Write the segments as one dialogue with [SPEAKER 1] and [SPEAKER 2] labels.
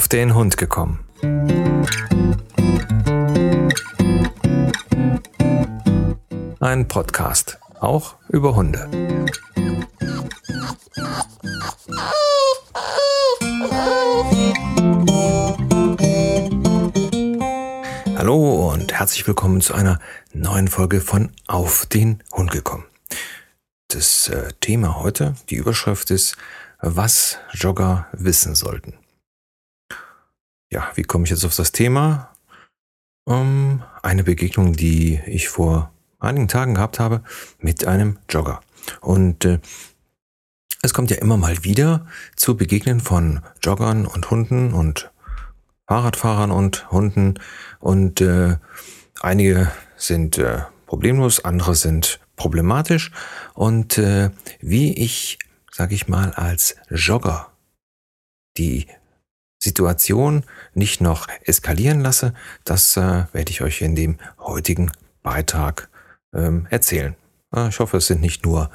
[SPEAKER 1] auf den Hund gekommen. Ein Podcast, auch über Hunde. Hallo und herzlich willkommen zu einer neuen Folge von Auf den Hund gekommen. Das äh, Thema heute, die Überschrift ist, was Jogger wissen sollten. Ja, wie komme ich jetzt auf das Thema? Um, eine Begegnung, die ich vor einigen Tagen gehabt habe mit einem Jogger. Und äh, es kommt ja immer mal wieder zu Begegnen von Joggern und Hunden und Fahrradfahrern und Hunden. Und äh, einige sind äh, problemlos, andere sind problematisch. Und äh, wie ich, sage ich mal, als Jogger die Situation nicht noch eskalieren lasse, das äh, werde ich euch in dem heutigen Beitrag ähm, erzählen. Äh, ich hoffe, es sind nicht nur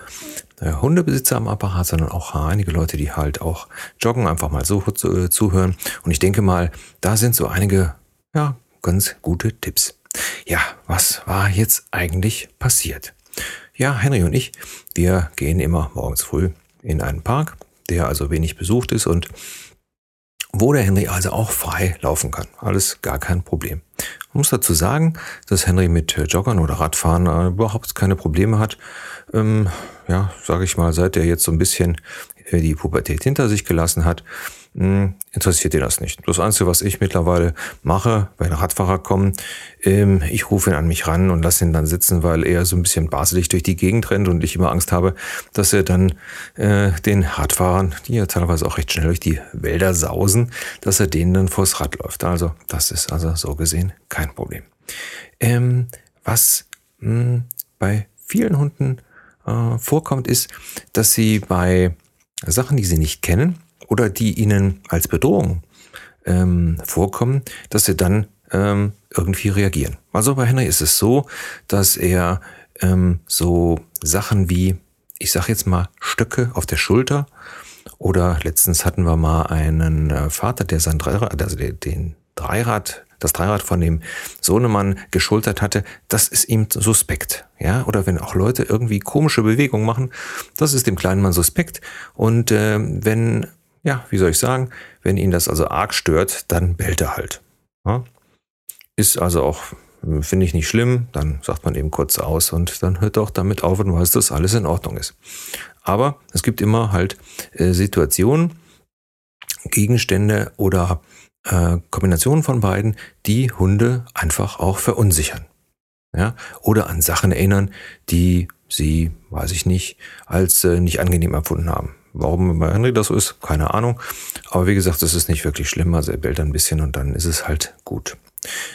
[SPEAKER 1] äh, Hundebesitzer am Apparat, sondern auch einige Leute, die halt auch joggen, einfach mal so zu, äh, zuhören. Und ich denke mal, da sind so einige, ja, ganz gute Tipps. Ja, was war jetzt eigentlich passiert? Ja, Henry und ich, wir gehen immer morgens früh in einen Park, der also wenig besucht ist und wo der Henry also auch frei laufen kann. Alles gar kein Problem. Man muss dazu sagen, dass Henry mit Joggern oder Radfahren äh, überhaupt keine Probleme hat. Ähm, ja, sage ich mal, seit er jetzt so ein bisschen äh, die Pubertät hinter sich gelassen hat, interessiert ihr das nicht. Das Einzige, was ich mittlerweile mache, wenn Radfahrer kommen, ähm, ich rufe ihn an mich ran und lasse ihn dann sitzen, weil er so ein bisschen baselig durch die Gegend rennt und ich immer Angst habe, dass er dann äh, den Radfahrern, die ja teilweise auch recht schnell durch die Wälder sausen, dass er denen dann vors Rad läuft. Also das ist also so gesehen kein Problem. Ähm, was mh, hm, bei vielen Hunden äh, vorkommt, ist, dass sie bei Sachen, die sie nicht kennen, oder die ihnen als Bedrohung ähm, vorkommen, dass sie dann ähm, irgendwie reagieren. Also bei Henry ist es so, dass er ähm, so Sachen wie, ich sag jetzt mal, Stöcke auf der Schulter oder letztens hatten wir mal einen äh, Vater, der sein Dreirad, also den Dreirad das Dreirad von dem Sohnemann geschultert hatte, das ist ihm suspekt. Ja, oder wenn auch Leute irgendwie komische Bewegungen machen, das ist dem kleinen Mann suspekt. Und äh, wenn ja, wie soll ich sagen, wenn ihn das also arg stört, dann bellt er halt. Ja? Ist also auch, finde ich nicht schlimm, dann sagt man eben kurz aus und dann hört er auch damit auf und weiß, dass alles in Ordnung ist. Aber es gibt immer halt äh, Situationen, Gegenstände oder äh, Kombinationen von beiden, die Hunde einfach auch verunsichern. Ja? Oder an Sachen erinnern, die sie, weiß ich nicht, als äh, nicht angenehm empfunden haben. Warum bei Henry das so ist, keine Ahnung. Aber wie gesagt, es ist nicht wirklich schlimm. Also er bellt ein bisschen und dann ist es halt gut.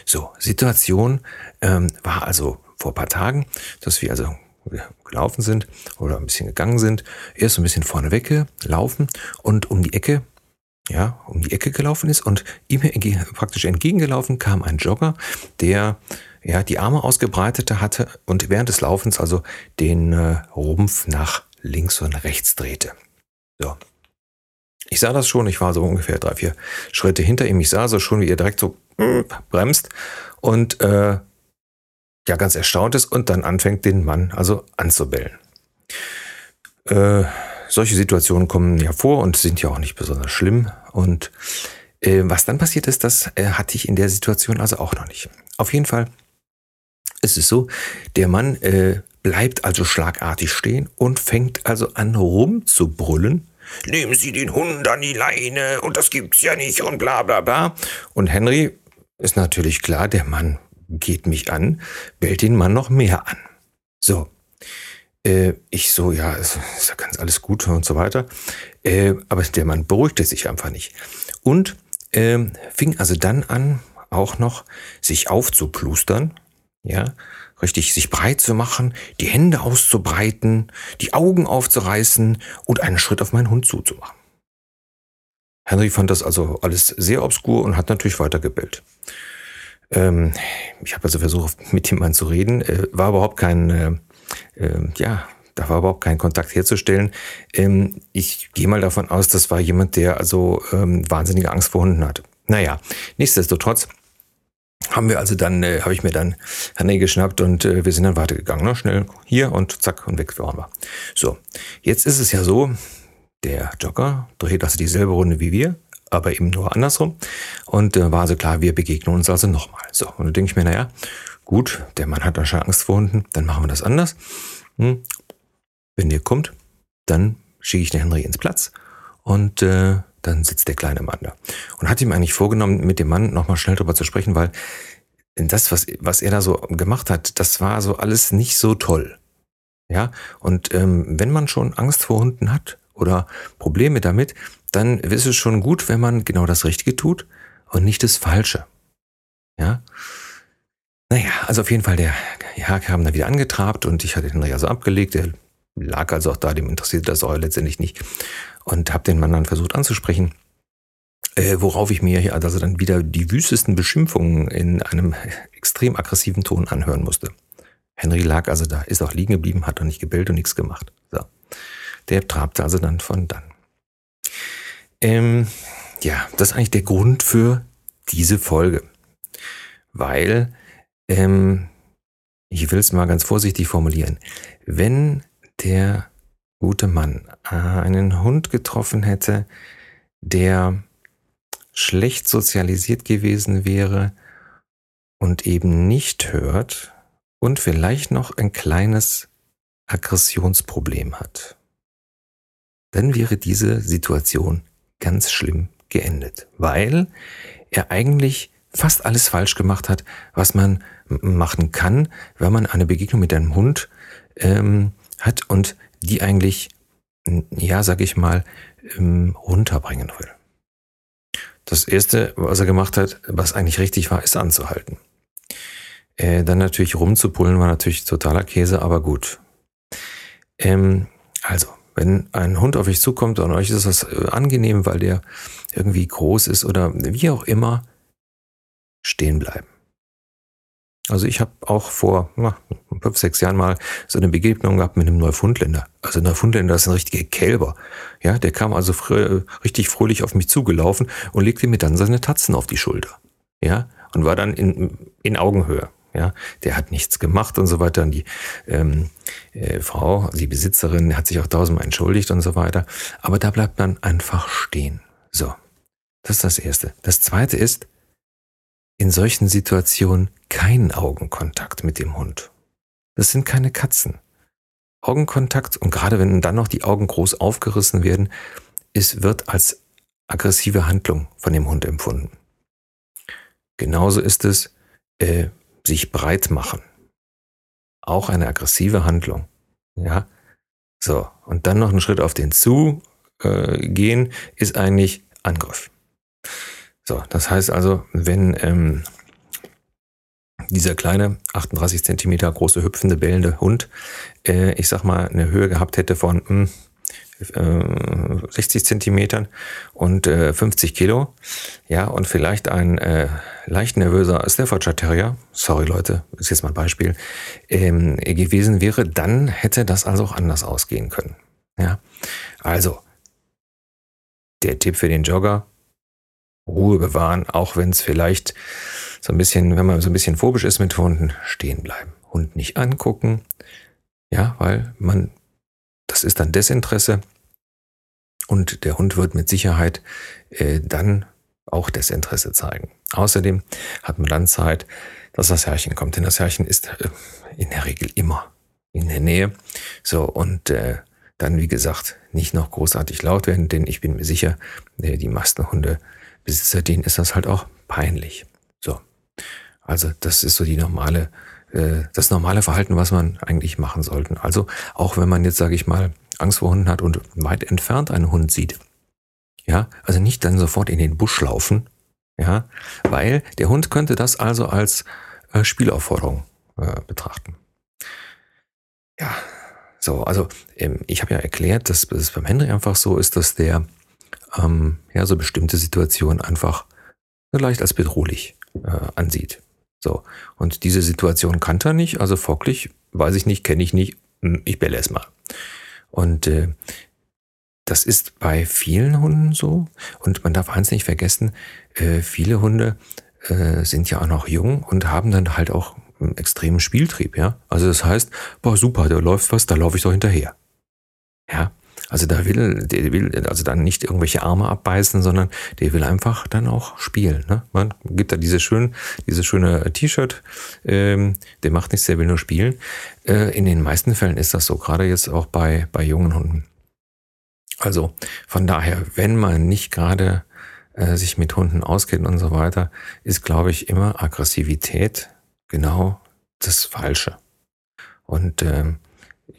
[SPEAKER 1] So, Situation ähm, war also vor paar Tagen, dass wir also gelaufen sind oder ein bisschen gegangen sind. Erst ein bisschen vorne gelaufen und um die Ecke, ja, um die Ecke gelaufen ist und ihm praktisch entgegengelaufen kam ein Jogger, der ja die Arme ausgebreitete hatte und während des Laufens also den äh, Rumpf nach links und rechts drehte. So. Ich sah das schon, ich war so ungefähr drei, vier Schritte hinter ihm. Ich sah so schon, wie er direkt so mm, bremst und äh, ja ganz erstaunt ist und dann anfängt, den Mann also anzubellen. Äh, solche Situationen kommen ja vor und sind ja auch nicht besonders schlimm. Und äh, was dann passiert ist, das äh, hatte ich in der Situation also auch noch nicht. Auf jeden Fall ist es so, der Mann äh, bleibt also schlagartig stehen und fängt also an rumzubrüllen nehmen Sie den Hund an die Leine und das gibt's ja nicht und bla bla bla. Und Henry ist natürlich klar, der Mann geht mich an, bellt den Mann noch mehr an. So. Äh, ich so, ja, ist, ist ja ganz alles gut und so weiter. Äh, aber der Mann beruhigte sich einfach nicht. Und äh, fing also dann an, auch noch sich aufzuplustern, ja, richtig sich breit zu machen, die Hände auszubreiten, die Augen aufzureißen und einen Schritt auf meinen Hund zuzumachen. Henry fand das also alles sehr obskur und hat natürlich weiter gebellt. Ähm, ich habe also versucht, mit dem Mann zu reden, äh, war überhaupt kein, äh, äh, ja, da war überhaupt kein Kontakt herzustellen. Ähm, ich gehe mal davon aus, das war jemand, der also ähm, wahnsinnige Angst vor Hunden hat. Naja, nichtsdestotrotz haben wir also dann, äh, habe ich mir dann Hanne geschnappt und äh, wir sind dann weitergegangen. Ne? Schnell hier und zack und weg waren wir. So, jetzt ist es ja so, der Jogger dreht also dieselbe Runde wie wir, aber eben nur andersrum. Und äh, war so klar, wir begegnen uns also nochmal. So, und da denke ich mir, naja, gut, der Mann hat anscheinend Angst vor Hunden, dann machen wir das anders. Hm. Wenn ihr kommt, dann schicke ich den Henry ins Platz und äh, dann sitzt der kleine Mann da. Und hat ihm eigentlich vorgenommen, mit dem Mann nochmal schnell drüber zu sprechen, weil das, was, was er da so gemacht hat, das war so alles nicht so toll. Ja, und ähm, wenn man schon Angst vor Hunden hat oder Probleme damit, dann ist es schon gut, wenn man genau das Richtige tut und nicht das Falsche. Ja. Naja, also auf jeden Fall, der ja, kam dann wieder angetrabt und ich hatte den ja so abgelegt. Der lag also auch da, dem interessierte das auch letztendlich nicht und habe den Mann dann versucht anzusprechen. Äh, worauf ich mir hier also dann wieder die wüstesten Beschimpfungen in einem extrem aggressiven Ton anhören musste. Henry lag also da, ist auch liegen geblieben, hat auch nicht gebellt und nichts gemacht. So. Der trabte also dann von dann. Ähm, ja, das ist eigentlich der Grund für diese Folge. Weil, ähm, ich will es mal ganz vorsichtig formulieren, wenn der gute Mann äh, einen Hund getroffen hätte, der schlecht sozialisiert gewesen wäre und eben nicht hört und vielleicht noch ein kleines Aggressionsproblem hat, dann wäre diese Situation ganz schlimm geendet, weil er eigentlich fast alles falsch gemacht hat, was man machen kann, wenn man eine Begegnung mit einem Hund ähm, hat und die eigentlich, ja, sag ich mal, ähm, runterbringen will. Das erste, was er gemacht hat, was eigentlich richtig war, ist anzuhalten. Äh, dann natürlich rumzupullen war natürlich totaler Käse, aber gut. Ähm, also, wenn ein Hund auf euch zukommt und euch ist das äh, angenehm, weil der irgendwie groß ist oder wie auch immer, stehen bleiben. Also ich habe auch vor na, fünf, sechs Jahren mal so eine Begegnung gehabt mit einem Neufundländer. Also Neufundländer ist ein richtiger Kälber. Ja, der kam also fr richtig fröhlich auf mich zugelaufen und legte mir dann seine Tatzen auf die Schulter. Ja, und war dann in, in Augenhöhe. Ja, der hat nichts gemacht und so weiter. Und die ähm, äh, Frau, die Besitzerin, hat sich auch tausendmal entschuldigt und so weiter. Aber da bleibt man einfach stehen. So, das ist das Erste. Das Zweite ist, in solchen Situationen keinen Augenkontakt mit dem Hund. Das sind keine Katzen. Augenkontakt und gerade wenn dann noch die Augen groß aufgerissen werden, es wird als aggressive Handlung von dem Hund empfunden. Genauso ist es, äh, sich breit machen. Auch eine aggressive Handlung. Ja. So. Und dann noch einen Schritt auf den zu äh, gehen, ist eigentlich Angriff. So, das heißt also, wenn ähm, dieser kleine 38 Zentimeter große hüpfende bellende Hund, äh, ich sag mal, eine Höhe gehabt hätte von mh, äh, 60 Zentimetern und äh, 50 Kilo, ja, und vielleicht ein äh, leicht nervöser Staffordshire Terrier, sorry Leute, ist jetzt mal ein Beispiel, ähm, gewesen wäre, dann hätte das also auch anders ausgehen können. Ja, also der Tipp für den Jogger, Ruhe bewahren, auch wenn es vielleicht so ein bisschen, wenn man so ein bisschen phobisch ist mit Hunden, stehen bleiben. Hund nicht angucken. Ja, weil man, das ist dann Desinteresse. Und der Hund wird mit Sicherheit äh, dann auch Desinteresse zeigen. Außerdem hat man dann Zeit, dass das Herrchen kommt. Denn das Herrchen ist äh, in der Regel immer in der Nähe. So, und äh, dann, wie gesagt, nicht noch großartig laut werden, denn ich bin mir sicher, äh, die meisten Hundebesitzer, denen ist das halt auch peinlich. So. Also das ist so die normale, äh, das normale Verhalten, was man eigentlich machen sollte. Also auch wenn man jetzt, sage ich mal, Angst vor Hunden hat und weit entfernt einen Hund sieht, ja, also nicht dann sofort in den Busch laufen, ja, weil der Hund könnte das also als äh, Spielaufforderung äh, betrachten. Ja, so, also ähm, ich habe ja erklärt, dass es beim Henry einfach so ist, dass der ähm, ja so bestimmte Situationen einfach leicht als bedrohlich äh, ansieht. So. Und diese Situation kannte er nicht, also folglich, weiß ich nicht, kenne ich nicht, hm, ich belle es mal. Und äh, das ist bei vielen Hunden so. Und man darf eins nicht vergessen, äh, viele Hunde äh, sind ja auch noch jung und haben dann halt auch einen extremen Spieltrieb, ja. Also das heißt, boah, super, da läuft was, da laufe ich doch hinterher. Ja. Also da will, der will also dann nicht irgendwelche Arme abbeißen, sondern der will einfach dann auch spielen. Ne? Man gibt da diese schön, diese schöne T-Shirt, ähm, der macht nichts, der will nur spielen. Äh, in den meisten Fällen ist das so, gerade jetzt auch bei, bei jungen Hunden. Also von daher, wenn man nicht gerade äh, sich mit Hunden auskennt und so weiter, ist, glaube ich, immer Aggressivität genau das Falsche. Und ähm,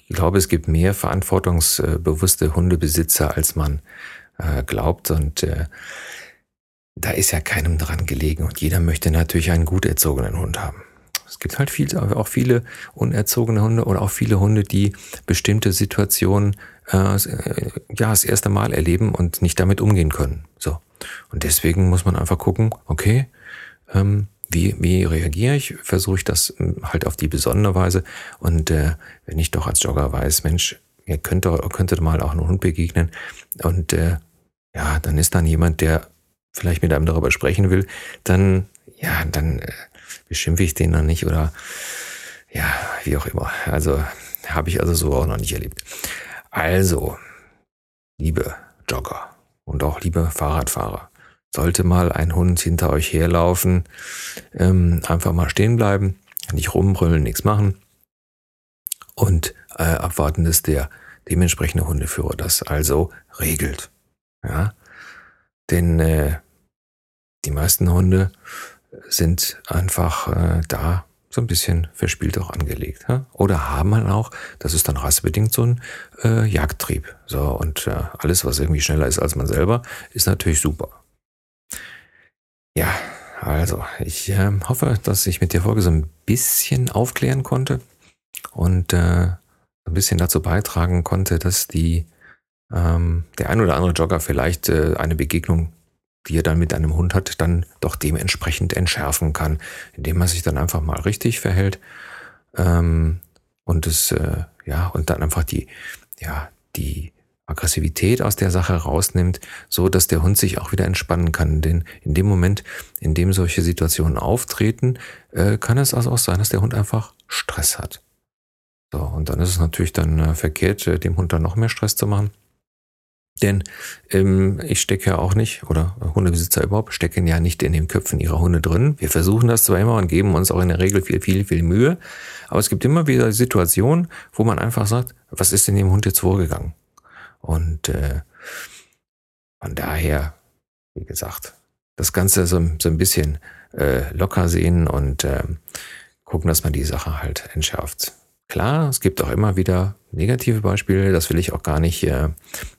[SPEAKER 1] ich glaube, es gibt mehr verantwortungsbewusste Hundebesitzer, als man äh, glaubt. Und äh, da ist ja keinem dran gelegen. Und jeder möchte natürlich einen gut erzogenen Hund haben. Es gibt halt viel, auch viele unerzogene Hunde oder auch viele Hunde, die bestimmte Situationen äh, ja das erste Mal erleben und nicht damit umgehen können. So und deswegen muss man einfach gucken, okay, ähm, wie, wie reagiere ich? Versuche ich das ähm, halt auf die besondere Weise. Und äh, wenn ich doch als Jogger weiß, Mensch, ihr könnt, könnte mal auch einem Hund begegnen. Und äh, ja, dann ist dann jemand, der vielleicht mit einem darüber sprechen will, dann, ja, dann äh, beschimpfe ich den dann nicht oder ja, wie auch immer. Also habe ich also so auch noch nicht erlebt. Also, liebe Jogger und auch liebe Fahrradfahrer, sollte mal ein Hund hinter euch herlaufen, ähm, einfach mal stehen bleiben, nicht rumbrüllen, nichts machen und äh, abwarten, dass der dementsprechende Hundeführer das also regelt. Ja, denn äh, die meisten Hunde sind einfach äh, da so ein bisschen verspielt auch angelegt. Ja? Oder haben man auch, das ist dann rassebedingt so ein äh, Jagdtrieb. So, und äh, alles, was irgendwie schneller ist als man selber, ist natürlich super. Ja, also ich äh, hoffe, dass ich mit der Folge so ein bisschen aufklären konnte und äh, ein bisschen dazu beitragen konnte, dass die ähm, der ein oder andere Jogger vielleicht äh, eine Begegnung, die er dann mit einem Hund hat, dann doch dementsprechend entschärfen kann, indem er sich dann einfach mal richtig verhält ähm, und es äh, ja und dann einfach die ja die Aggressivität aus der Sache rausnimmt, so dass der Hund sich auch wieder entspannen kann. Denn in dem Moment, in dem solche Situationen auftreten, äh, kann es also auch sein, dass der Hund einfach Stress hat. So, und dann ist es natürlich dann äh, verkehrt, äh, dem Hund dann noch mehr Stress zu machen. Denn ähm, ich stecke ja auch nicht, oder Hundebesitzer überhaupt, stecken ja nicht in den Köpfen ihrer Hunde drin. Wir versuchen das zwar immer und geben uns auch in der Regel viel, viel, viel Mühe. Aber es gibt immer wieder Situationen, wo man einfach sagt, was ist denn dem Hund jetzt vorgegangen? Und äh, von daher, wie gesagt, das Ganze so, so ein bisschen äh, locker sehen und äh, gucken, dass man die Sache halt entschärft. Klar, es gibt auch immer wieder negative Beispiele, das will ich auch gar nicht äh,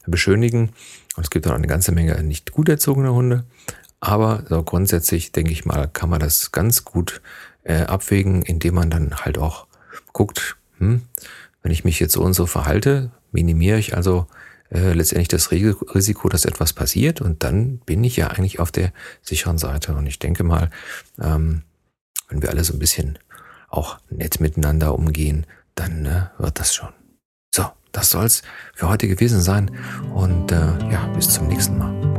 [SPEAKER 1] beschönigen. Und es gibt auch eine ganze Menge nicht gut erzogene Hunde. Aber so grundsätzlich, denke ich mal, kann man das ganz gut äh, abwägen, indem man dann halt auch guckt, hm, wenn ich mich jetzt so und so verhalte, minimiere ich also äh, letztendlich das Risiko, dass etwas passiert und dann bin ich ja eigentlich auf der sicheren Seite. Und ich denke mal, ähm, wenn wir alle so ein bisschen auch nett miteinander umgehen, dann äh, wird das schon. So, das soll's für heute gewesen sein und äh, ja, bis zum nächsten Mal.